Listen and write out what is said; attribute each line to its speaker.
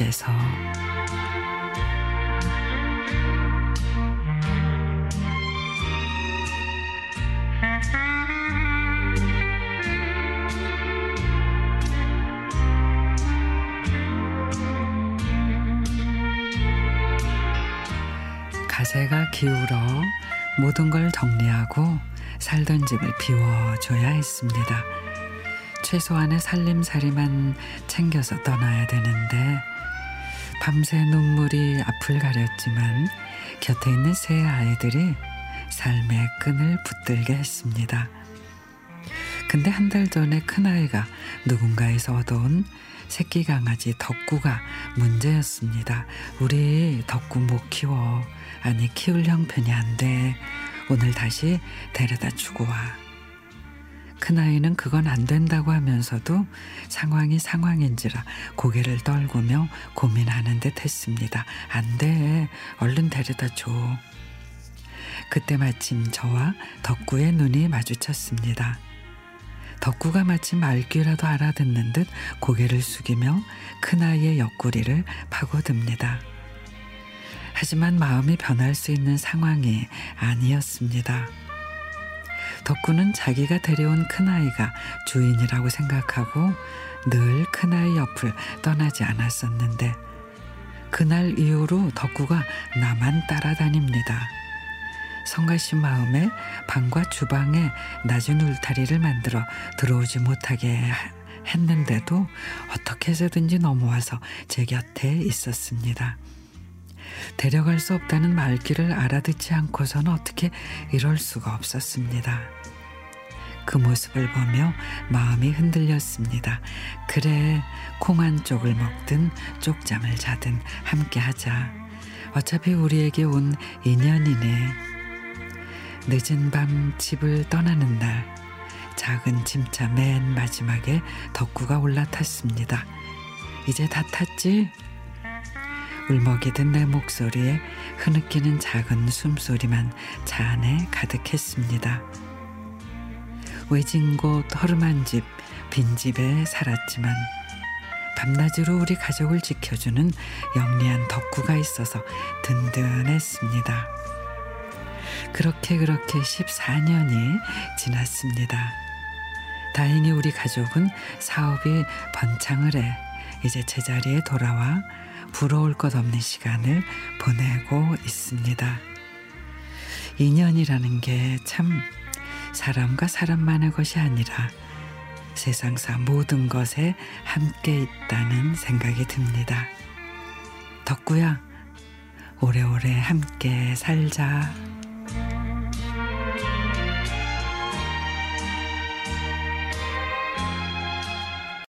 Speaker 1: 속에서 가세가 기울어 모든 걸 정리하고 살던 집을 비워줘야 했습니다. 최소한의 살림살이만 챙겨서 떠나야 되는데 밤새 눈물이 앞을 가렸지만 곁에 있는 세 아이들이 삶의 끈을 붙들게 했습니다. 근데 한 달 전에 큰아이가 누군가에서 얻어온 새끼 강아지 덕구가 문제였습니다. 우리 덕구 못 키워. 아니 키울 형편이 안 돼. 오늘 다시 데려다 주고 와. 큰아이는 그건 안 된다고 하면서도 상황이 상황인지라 고개를 떨구며 고민하는 듯 했습니다. 안 돼. 얼른 데려다 줘. 그때 마침 저와 덕구의 눈이 마주쳤습니다. 덕구가 마치 말귀라도 알아듣는 듯 고개를 숙이며 큰아이의 옆구리를 파고듭니다. 하지만 마음이 변할 수 있는 상황이 아니었습니다. 덕구는 자기가 데려온 큰아이가 주인이라고 생각하고 늘 큰아이 옆을 떠나지 않았었는데 그날 이후로 덕구가 나만 따라다닙니다. 성가신 마음에 방과 주방에 낮은 울타리를 만들어 들어오지 못하게 했는데도 어떻게 해서든지 넘어와서 제 곁에 있었습니다. 데려갈 수 없다는 말귀를 알아듣지 않고서는 어떻게 이럴 수가 없었습니다. 그 모습을 보며 마음이 흔들렸습니다. 그래, 콩 한 쪽을 먹든 쪽잠을 자든 함께 하자. 어차피 우리에게 온 인연이네. 늦은 밤 집을 떠나는 날 작은 짐차 맨 마지막에 덕구가 올라탔습니다. 이제 다 탔지? 울먹이던 내 목소리에 흐느끼는 작은 숨소리만 차 안에 가득했습니다. 외진 곳 허름한 집, 빈집에 살았지만 밤낮으로 우리 가족을 지켜주는 영리한 덕구가 있어서 든든했습니다. 그렇게 그렇게 14년이 지났습니다. 다행히 우리 가족은 사업이 번창을 해 이제 제자리에 돌아와 부러울 것 없는 시간을 보내고 있습니다. 인연이라는 게 참 사람과 사람만의 것이 아니라 세상사 모든 것에 함께 있다는 생각이 듭니다. 덕구야, 오래오래 함께 살자.